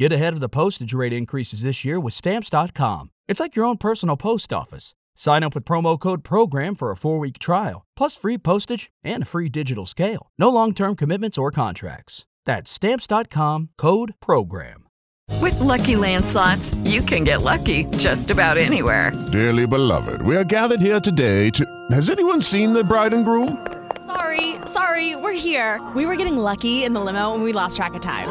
Get ahead of the postage rate increases this year with Stamps.com. It's like your own personal post office. Sign up with promo code PROGRAM for a four week trial, plus free postage and a free digital scale. No long term commitments or contracts. That's Stamps.com code PROGRAM. With Lucky Land slots, you can get lucky just about anywhere. Dearly beloved, we are gathered here today to. Has anyone seen the bride and groom? Sorry, sorry, we're here. We were getting lucky in the limo and we lost track of time.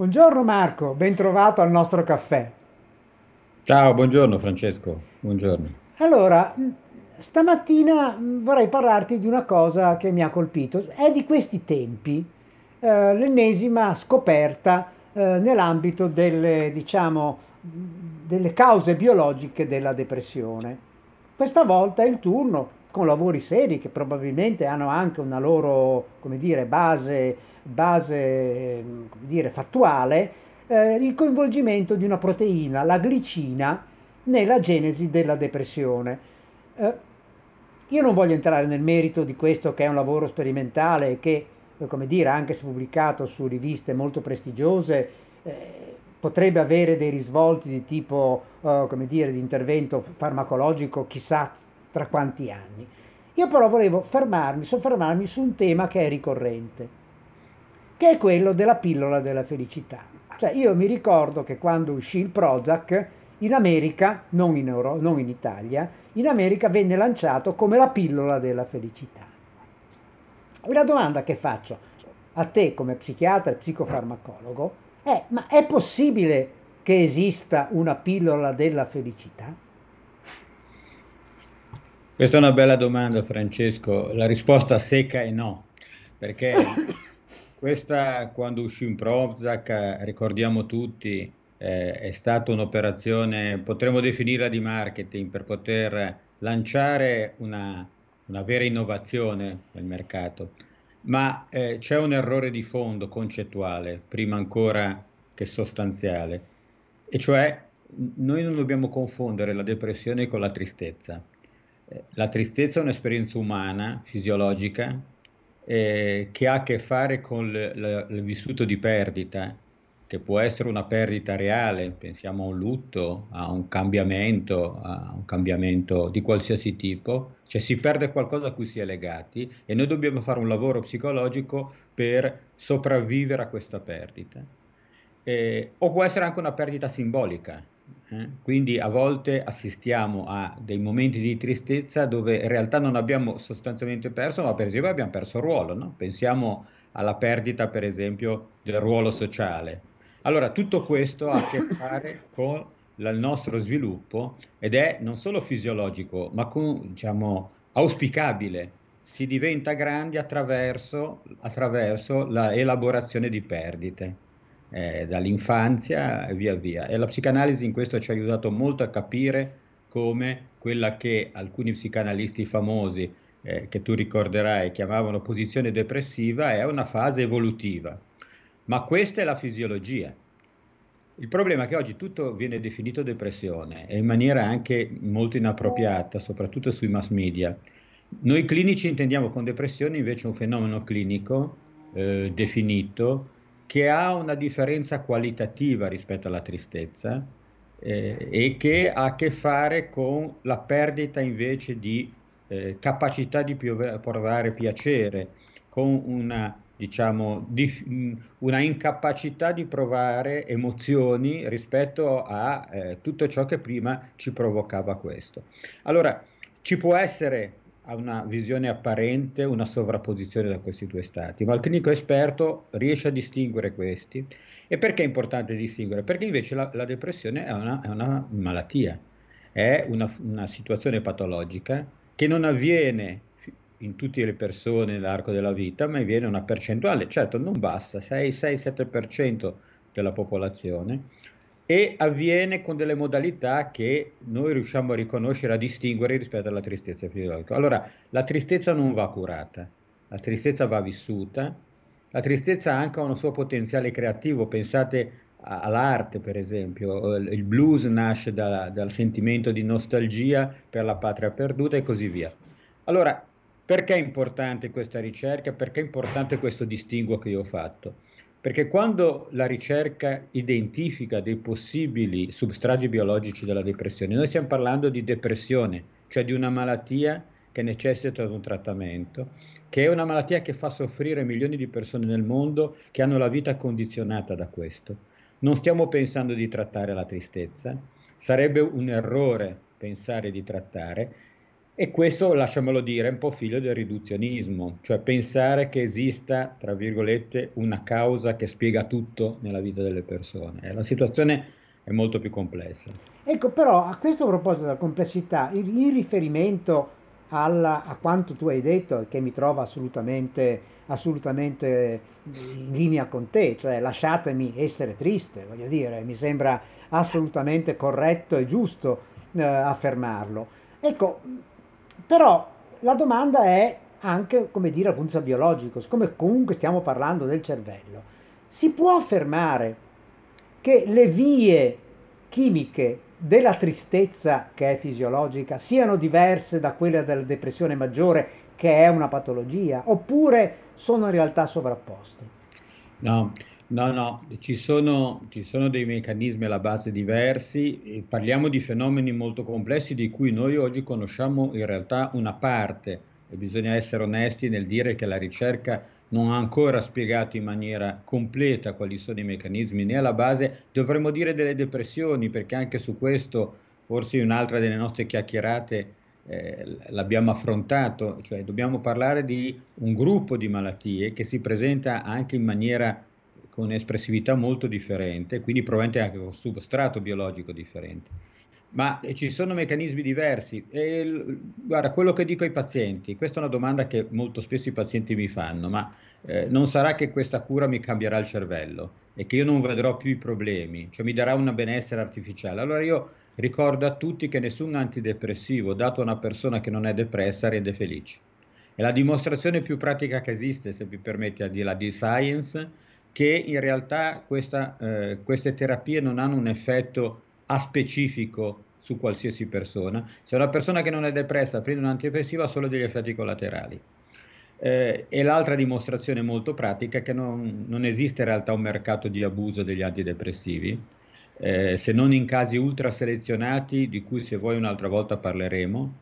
Buongiorno Marco, ben trovato al nostro caffè. Ciao, buongiorno Francesco, buongiorno. Allora, mh, stamattina mh, vorrei parlarti di una cosa che mi ha colpito. È di questi tempi, eh, l'ennesima scoperta eh, nell'ambito delle, diciamo, mh, delle cause biologiche della depressione. Questa volta è il turno, con lavori seri che probabilmente hanno anche una loro, dire, base, base eh, come dire, fattuale, eh, il coinvolgimento di una proteina, la glicina, nella genesi della depressione. Eh, io non voglio entrare nel merito di questo che è un lavoro sperimentale che, eh, come dire, anche se pubblicato su riviste molto prestigiose, eh, potrebbe avere dei risvolti di tipo, eh, come dire, di intervento farmacologico, chissà tra quanti anni. Io però volevo fermarmi, soffermarmi su un tema che è ricorrente, che è quello della pillola della felicità. Cioè io mi ricordo che quando uscì il Prozac, in America, non in, Euro, non in Italia, in America venne lanciato come la pillola della felicità. La domanda che faccio a te come psichiatra e psicofarmacologo è, ma è possibile che esista una pillola della felicità? Questa è una bella domanda Francesco, la risposta secca è no, perché questa quando uscì in Prozac, ricordiamo tutti, eh, è stata un'operazione, potremmo definirla di marketing, per poter lanciare una, una vera innovazione nel mercato. Ma eh, c'è un errore di fondo concettuale, prima ancora che sostanziale, e cioè noi non dobbiamo confondere la depressione con la tristezza. La tristezza è un'esperienza umana, fisiologica, eh, che ha a che fare con il vissuto di perdita, che può essere una perdita reale, pensiamo a un lutto, a un cambiamento, a un cambiamento di qualsiasi tipo, cioè si perde qualcosa a cui si è legati e noi dobbiamo fare un lavoro psicologico per sopravvivere a questa perdita. Eh, o può essere anche una perdita simbolica? Quindi a volte assistiamo a dei momenti di tristezza dove in realtà non abbiamo sostanzialmente perso, ma per esempio abbiamo perso il ruolo. No? Pensiamo alla perdita, per esempio, del ruolo sociale. Allora, tutto questo ha a che fare con il nostro sviluppo ed è non solo fisiologico, ma con, diciamo, auspicabile. Si diventa grandi attraverso, attraverso l'elaborazione di perdite eh, dall'infanzia e via via. E la psicanalisi in questo ci ha aiutato molto a capire come quella che alcuni psicanalisti famosi, eh, che tu ricorderai, chiamavano posizione depressiva, è una fase evolutiva. Ma questa è la fisiologia. Il problema è che oggi tutto viene definito depressione e in maniera anche molto inappropriata, soprattutto sui mass media. Noi clinici intendiamo con depressione invece un fenomeno clinico eh, definito che ha una differenza qualitativa rispetto alla tristezza eh, e che ha a che fare con la perdita invece di eh, capacità di provare piacere, con una, diciamo, di, una incapacità di provare emozioni rispetto a eh, tutto ciò che prima ci provocava questo. Allora, ci può essere ha una visione apparente, una sovrapposizione da questi due stati, ma il clinico esperto riesce a distinguere questi. E perché è importante distinguere? Perché invece la, la depressione è una, è una, malattia, è una, una situazione patologica che non avviene in tutte le persone nell'arco della vita, ma avviene una percentuale, certo non basta, 6-7% della popolazione, e avviene con delle modalità che noi riusciamo a riconoscere, a distinguere rispetto alla tristezza fisiologica. Allora, la tristezza non va curata, la tristezza va vissuta, la tristezza ha anche un suo potenziale creativo, pensate all'arte per esempio, il blues nasce da, dal sentimento di nostalgia per la patria perduta e così via. Allora, perché è importante questa ricerca? Perché è importante questo distinguo che io ho fatto? Perché quando la ricerca identifica dei possibili substrati biologici della depressione, noi stiamo parlando di depressione, cioè di una malattia che necessita di un trattamento, che è una malattia che fa soffrire milioni di persone nel mondo che hanno la vita condizionata da questo. Non stiamo pensando di trattare la tristezza, sarebbe un errore pensare di trattare, e questo, lasciamolo dire, è un po' figlio del riduzionismo, cioè pensare che esista, tra virgolette, una causa che spiega tutto nella vita delle persone. La situazione è molto più complessa. Ecco, però a questo proposito della complessità, in riferimento alla, a quanto tu hai detto, che mi trova assolutamente, assolutamente in linea con te, cioè lasciatemi essere triste, voglio dire, mi sembra assolutamente corretto e giusto eh, affermarlo. Ecco, però la domanda è anche, come dire, dal punto di vista biologico, siccome comunque stiamo parlando del cervello, si può affermare che le vie chimiche della tristezza che è fisiologica siano diverse da quelle della depressione maggiore che è una patologia oppure sono in realtà sovrapposte? No, No, no, ci sono, ci sono dei meccanismi alla base diversi, parliamo di fenomeni molto complessi di cui noi oggi conosciamo in realtà una parte. E bisogna essere onesti nel dire che la ricerca non ha ancora spiegato in maniera completa quali sono i meccanismi né alla base, dovremmo dire delle depressioni, perché anche su questo forse in un'altra delle nostre chiacchierate eh, l'abbiamo affrontato, cioè dobbiamo parlare di un gruppo di malattie che si presenta anche in maniera con espressività molto differente, quindi probabilmente anche con substrato biologico differente. Ma eh, ci sono meccanismi diversi. E, guarda, quello che dico ai pazienti, questa è una domanda che molto spesso i pazienti mi fanno, ma eh, non sarà che questa cura mi cambierà il cervello e che io non vedrò più i problemi, cioè mi darà un benessere artificiale. Allora io ricordo a tutti che nessun antidepressivo dato a una persona che non è depressa rende felice. È la dimostrazione più pratica che esiste, se vi permette, al di là di science, che in realtà questa, eh, queste terapie non hanno un effetto aspecifico su qualsiasi persona. Se una persona che non è depressa prende un antidepressivo ha solo degli effetti collaterali. Eh, e l'altra dimostrazione molto pratica è che non, non, esiste in realtà un mercato di abuso degli antidepressivi, eh, se non in casi ultra selezionati, di cui se vuoi un'altra volta parleremo.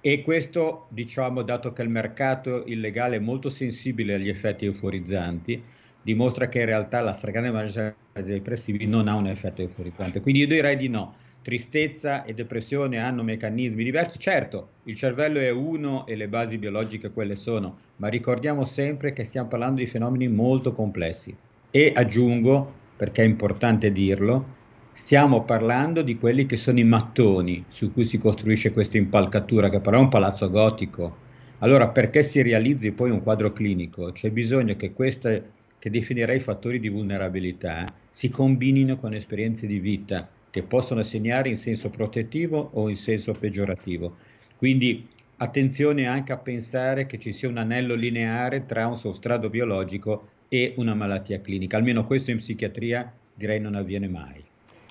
E questo, diciamo, dato che il mercato illegale è molto sensibile agli effetti euforizzanti, dimostra che in realtà la stragrande maggioranza dei depressivi non ha un effetto euforizzante. Quindi io direi di no. Tristezza e depressione hanno meccanismi diversi. Certo, il cervello è uno e le basi biologiche quelle sono, ma ricordiamo sempre che stiamo parlando di fenomeni molto complessi. E aggiungo, perché è importante dirlo, stiamo parlando di quelli che sono i mattoni su cui si costruisce questa impalcatura, che però è un palazzo gotico. Allora, perché si realizzi poi un quadro clinico, c'è bisogno che queste che definirei fattori di vulnerabilità, si combinino con esperienze di vita che possono segnare in senso protettivo o in senso peggiorativo. Quindi attenzione anche a pensare che ci sia un anello lineare tra un sostrato biologico e una malattia clinica. Almeno questo in psichiatria direi non avviene mai.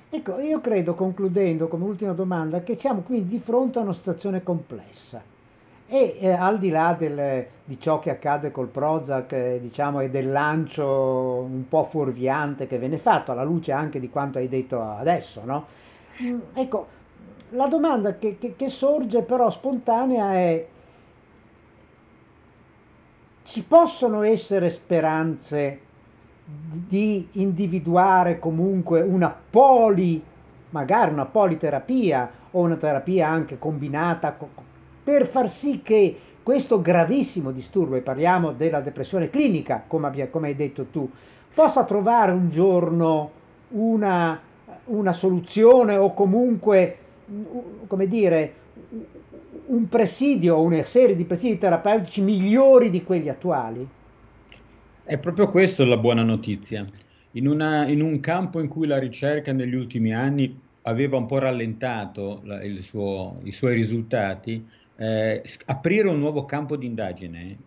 Ecco, io credo, concludendo come ultima domanda, che siamo quindi di fronte a una situazione complessa e eh, al di là del, di ciò che accade col Prozac eh, diciamo, e del lancio un po' fuorviante che viene fatto, alla luce anche di quanto hai detto adesso, no? Mm, ecco, la domanda che, che, che sorge però spontanea è ci possono essere speranze di individuare comunque una poli, magari una politerapia o una terapia anche combinata per far sì che questo gravissimo disturbo, e parliamo della depressione clinica, come, abbia, come hai detto tu, possa trovare un giorno una, una soluzione o comunque, come dire, un presidio o una serie di presidi terapeutici migliori di quelli attuali? È proprio questa la buona notizia. In, una, in, un campo in cui la ricerca negli ultimi anni aveva un po' rallentato la, suo, i suoi risultati, eh, aprire un nuovo campo di indagine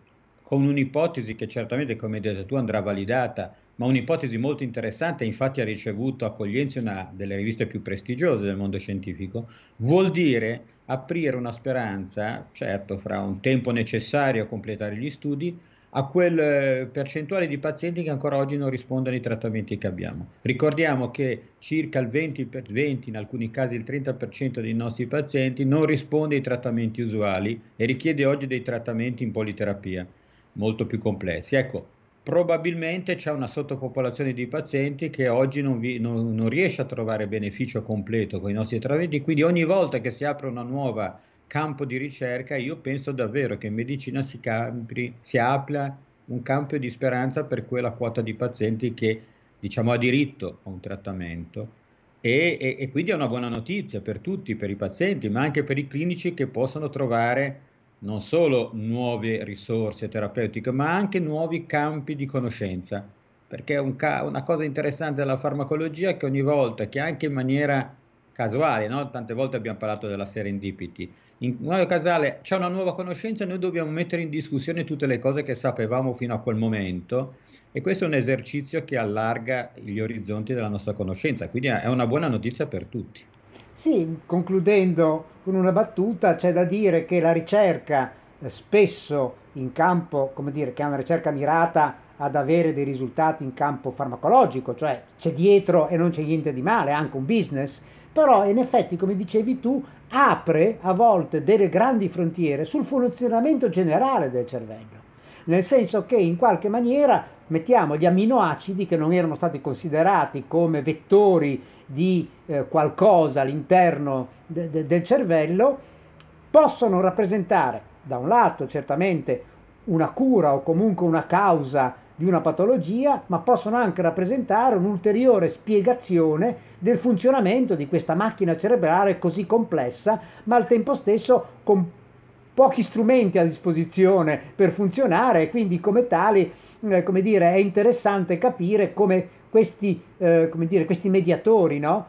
con un'ipotesi che certamente, come hai detto tu, andrà validata, ma un'ipotesi molto interessante, infatti ha ricevuto accoglienza in una delle riviste più prestigiose del mondo scientifico, vuol dire aprire una speranza, certo fra un tempo necessario a completare gli studi, a quel eh, percentuale di pazienti che ancora oggi non rispondono ai trattamenti che abbiamo. Ricordiamo che circa il 20, 20 in alcuni casi il 30% dei nostri pazienti non risponde ai trattamenti usuali e richiede oggi dei trattamenti in politerapia molto più complessi. Ecco, probabilmente c'è una sottopopolazione di pazienti che oggi non, vi, non, non riesce a trovare beneficio completo con i nostri trattamenti, quindi ogni volta che si apre una nuova campo di ricerca, io penso davvero che in medicina si, campi, si apra un campo di speranza per quella quota di pazienti che diciamo, ha diritto a un trattamento. E, e, e, quindi è una buona notizia per tutti, per i pazienti, ma anche per i clinici che possono trovare non solo nuove risorse terapeutiche, ma anche nuovi campi di conoscenza. Perché un ca- una cosa interessante della farmacologia è che ogni volta che anche in maniera casuale, no? tante volte abbiamo parlato della serendipity, in modo casale c'è una nuova conoscenza e noi dobbiamo mettere in discussione tutte le cose che sapevamo fino a quel momento e questo è un esercizio che allarga gli orizzonti della nostra conoscenza, quindi è una buona notizia per tutti. Sì, concludendo con una battuta, c'è da dire che la ricerca eh, spesso in campo, come dire, che è una ricerca mirata ad avere dei risultati in campo farmacologico, cioè c'è dietro e non c'è niente di male, è anche un business, però in effetti, come dicevi tu, apre a volte delle grandi frontiere sul funzionamento generale del cervello, nel senso che in qualche maniera mettiamo gli aminoacidi che non erano stati considerati come vettori di eh, qualcosa all'interno de- de- del cervello, possono rappresentare da un lato certamente una cura o comunque una causa di una patologia, ma possono anche rappresentare un'ulteriore spiegazione del funzionamento di questa macchina cerebrale così complessa, ma al tempo stesso con pochi strumenti a disposizione per funzionare e quindi come tali, eh, come dire, è interessante capire come questi, eh, come dire, questi mediatori, no?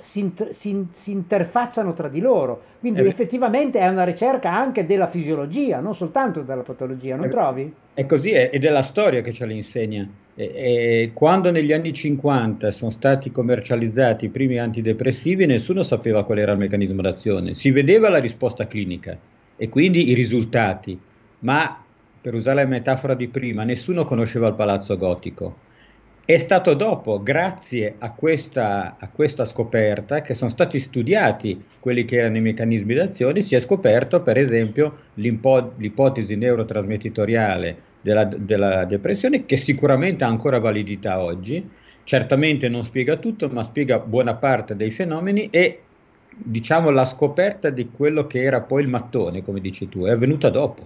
Si, inter- si, si, interfacciano tra di loro. Quindi eh, effettivamente è una ricerca anche della fisiologia, non soltanto della patologia, non è, trovi? È così, è, ed è la storia che ce la insegna. E, e quando negli anni 50 sono stati commercializzati i primi antidepressivi, nessuno sapeva qual era il meccanismo d'azione. Si vedeva la risposta clinica e quindi i risultati, ma per usare la metafora di prima, nessuno conosceva il palazzo gotico è stato dopo, grazie a questa, a questa, scoperta, che sono stati studiati quelli che erano i meccanismi d'azione, si è scoperto per esempio l'ipotesi neurotrasmettitoriale della, della depressione, che sicuramente ha ancora validità oggi, certamente non spiega tutto, ma spiega buona parte dei fenomeni e diciamo la scoperta di quello che era poi il mattone, come dici tu, è avvenuta dopo.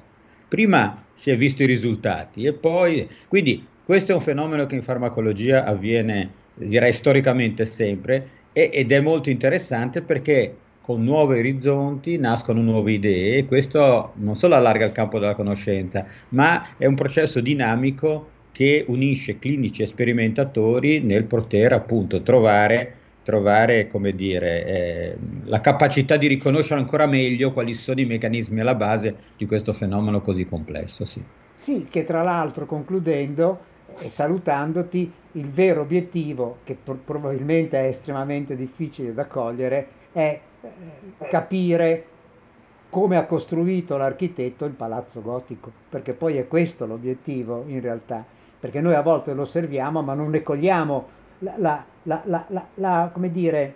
Prima si è visto i risultati e poi, quindi questo è un fenomeno che in farmacologia avviene, direi storicamente sempre, e, ed è molto interessante perché con nuovi orizzonti nascono nuove idee e questo non solo allarga il campo della conoscenza, ma è un processo dinamico che unisce clinici e sperimentatori nel poter appunto trovare, trovare come dire, eh, la capacità di riconoscere ancora meglio quali sono i meccanismi alla base di questo fenomeno così complesso. Sì, sì che tra l'altro concludendo e salutandoti, il vero obiettivo, che pro- probabilmente è estremamente difficile da cogliere, è eh, capire come ha costruito l'architetto il palazzo gotico, perché poi è questo l'obiettivo in realtà, perché noi a volte lo osserviamo ma non ne cogliamo la, la, la, la come dire,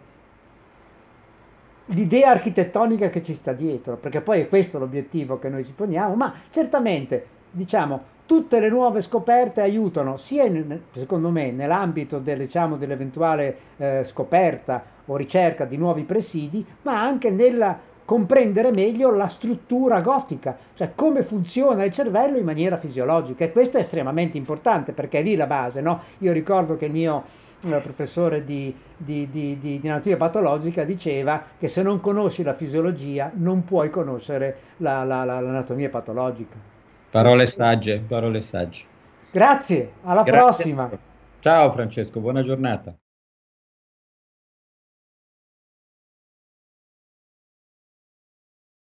l'idea architettonica che ci sta dietro, perché poi è questo l'obiettivo che noi ci poniamo, ma certamente, diciamo, tutte le nuove scoperte aiutano sia in, secondo me nell'ambito del, diciamo, dell'eventuale eh, scoperta o ricerca di nuovi presidi, ma anche nella comprendere meglio la struttura gotica, cioè come funziona il cervello in maniera fisiologica e questo è estremamente importante perché è lì la base. No? Io ricordo che il mio eh, professore di, di, di, di, anatomia patologica diceva che se non conosci la fisiologia non puoi conoscere la, la, la, l'anatomia patologica. Parole sagge, parole sagge. Grazie, alla Grazie. prossima. Ciao Francesco, buona giornata.